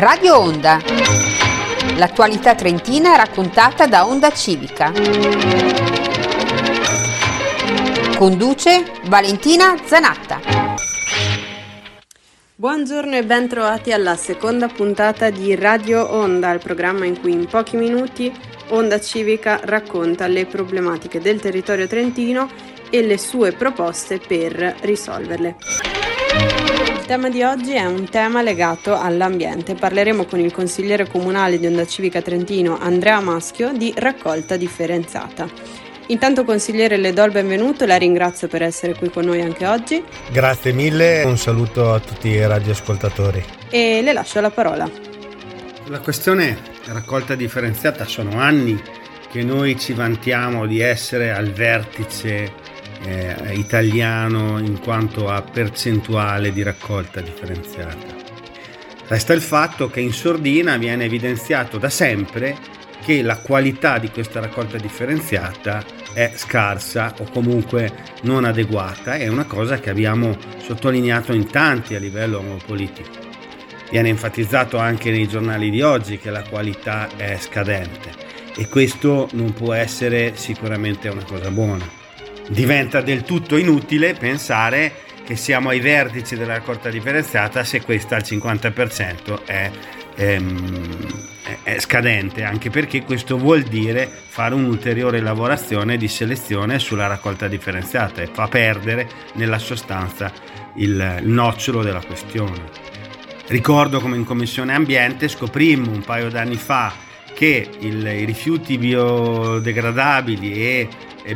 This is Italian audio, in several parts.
Radio Onda. L'attualità trentina raccontata da Onda Civica. Conduce Valentina Zanatta. Buongiorno e ben trovati alla seconda puntata di Radio Onda, il programma in cui in pochi minuti Onda Civica racconta le problematiche del territorio trentino e le sue proposte per risolverle. Il tema di oggi è un tema legato all'ambiente. Parleremo con il consigliere comunale di Onda Civica Trentino, Andrea Maschio, di raccolta differenziata. Intanto consigliere le do il benvenuto, la ringrazio per essere qui con noi anche oggi. Grazie mille, un saluto a tutti i radioascoltatori. E le lascio la parola. La questione raccolta differenziata sono anni che noi ci vantiamo di essere al vertice eh, italiano in quanto a percentuale di raccolta differenziata. Resta il fatto che in sordina viene evidenziato da sempre che la qualità di questa raccolta differenziata è scarsa o comunque non adeguata, è una cosa che abbiamo sottolineato in tanti a livello politico. Viene enfatizzato anche nei giornali di oggi che la qualità è scadente e questo non può essere sicuramente una cosa buona diventa del tutto inutile pensare che siamo ai vertici della raccolta differenziata se questa al 50% è, ehm, è scadente, anche perché questo vuol dire fare un'ulteriore lavorazione di selezione sulla raccolta differenziata e fa perdere nella sostanza il nocciolo della questione. Ricordo come in Commissione Ambiente scoprimmo un paio d'anni fa che il, i rifiuti biodegradabili e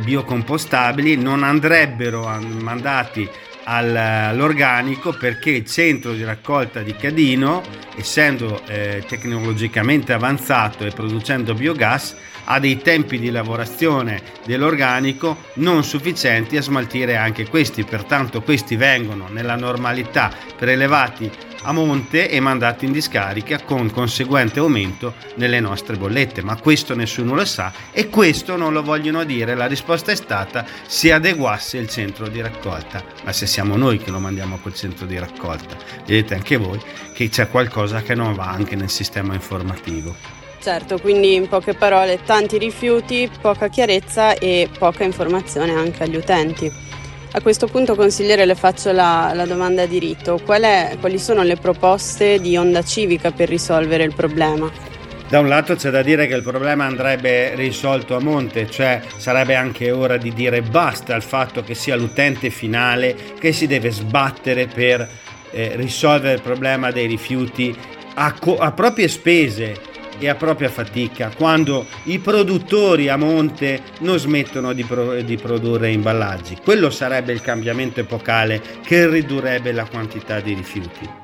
biocompostabili non andrebbero mandati all'organico perché il centro di raccolta di Cadino, essendo eh, tecnologicamente avanzato e producendo biogas, ha dei tempi di lavorazione dell'organico non sufficienti a smaltire anche questi, pertanto questi vengono nella normalità prelevati a monte e mandati in discarica con conseguente aumento nelle nostre bollette, ma questo nessuno lo sa e questo non lo vogliono dire. La risposta è stata si adeguasse il centro di raccolta, ma se siamo noi che lo mandiamo a quel centro di raccolta, vedete anche voi che c'è qualcosa che non va anche nel sistema informativo. Certo, quindi in poche parole tanti rifiuti, poca chiarezza e poca informazione anche agli utenti. A questo punto, consigliere, le faccio la, la domanda di rito. Qual è, quali sono le proposte di Onda Civica per risolvere il problema? Da un lato c'è da dire che il problema andrebbe risolto a monte, cioè sarebbe anche ora di dire basta al fatto che sia l'utente finale che si deve sbattere per eh, risolvere il problema dei rifiuti a, co- a proprie spese e a propria fatica quando i produttori a monte non smettono di, pro- di, produrre imballaggi. Quello sarebbe il cambiamento epocale che ridurrebbe la quantità di rifiuti.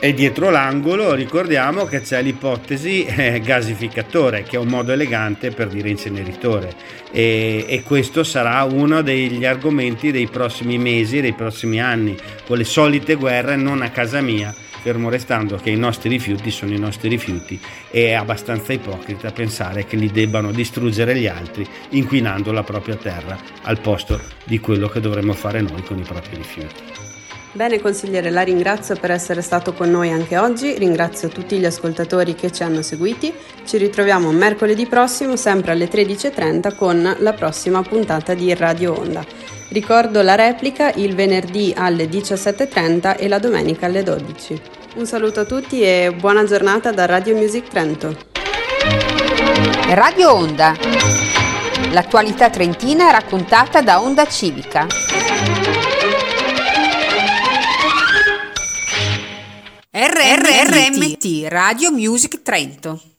E dietro l'angolo ricordiamo che c'è l'ipotesi eh, gasificatore, che è un modo elegante per dire inceneritore. E, e, questo sarà uno degli argomenti dei prossimi mesi, dei prossimi anni, con le solite guerre non a casa mia, fermo restando che i nostri rifiuti sono i nostri rifiuti e è abbastanza ipocrita pensare che li debbano distruggere gli altri inquinando la propria terra al posto di quello che dovremmo fare noi con i propri rifiuti. Bene consigliere, la ringrazio per essere stato con noi anche oggi, ringrazio tutti gli ascoltatori che ci hanno seguiti, ci ritroviamo mercoledì prossimo sempre alle 13.30 con la prossima puntata di Radio Onda. Ricordo la replica il venerdì alle 17.30 e la domenica alle 12. Un saluto a tutti e buona giornata da Radio Music Trento. Radio Onda. L'attualità trentina raccontata da Onda Civica. RRRMT Radio Music Trento.